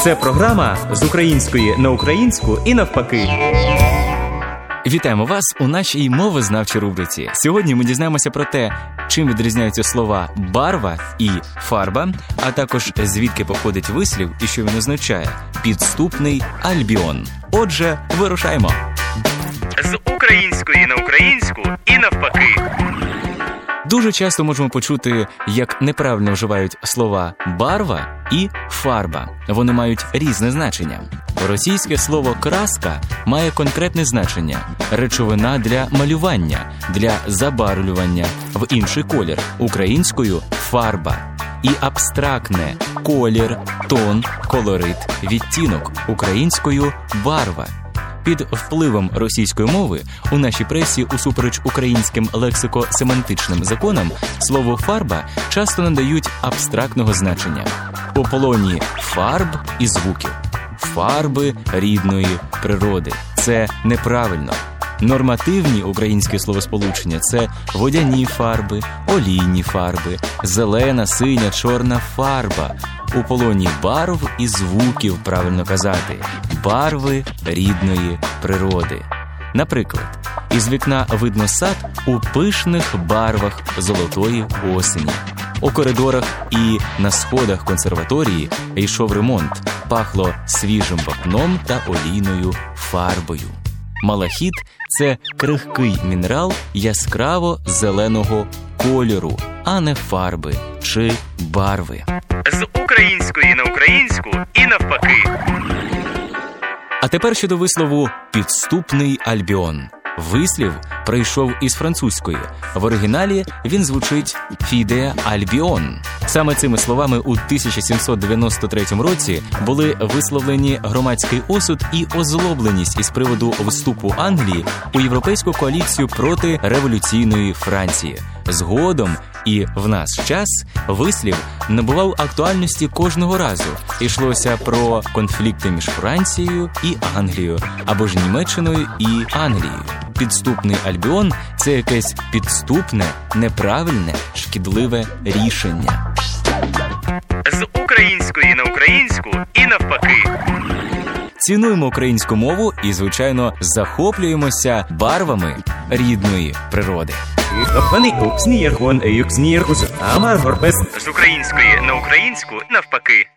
Це програма з української на українську і навпаки. Вітаємо вас у нашій мовознавчій рубриці. Сьогодні ми дізнаємося про те, чим відрізняються слова барва і фарба, а також звідки походить вислів і що він означає підступний альбіон. Отже, вирушаємо. З української на українську і навпаки. Дуже часто можемо почути, як неправильно вживають слова барва і фарба. Вони мають різне значення. Російське слово краска має конкретне значення речовина для малювання, для забарвлювання в інший колір, українською фарба. І абстрактне колір, тон, колорит, відтінок українською барва. Під впливом російської мови у нашій пресі, усупереч українським лексико-семантичним законам, слово фарба часто надають абстрактного значення у полоні фарб і звуків, фарби рідної природи. Це неправильно. Нормативні українські словосполучення це водяні фарби, олійні фарби, зелена, синя, чорна фарба. У полоні барв і звуків правильно казати, барви рідної природи. Наприклад, із вікна видно сад у пишних барвах золотої осені. У коридорах і на сходах консерваторії йшов ремонт, пахло свіжим вапном та олійною фарбою. Малахіт це крихкий мінерал яскраво зеленого кольору, а не фарби чи барви. З української на українську і навпаки. Тепер щодо вислову підступний альбіон. Вислів прийшов із французької. В оригіналі він звучить Фіде Альбіон. Саме цими словами у 1793 році були висловлені громадський осуд і озлобленість із приводу вступу Англії у європейську коаліцію проти революційної Франції. Згодом і в наш час вислів набував актуальності кожного разу. Йшлося про конфлікти між Францією і Англією або ж Німеччиною і Англією. Підступний альбіон це якесь підступне, неправильне, шкідливе рішення. З української на українську і навпаки. Цінуємо українську мову і, звичайно, захоплюємося барвами рідної природи. Вони сніргон, юксніргус, амар горбес. З української на українську навпаки.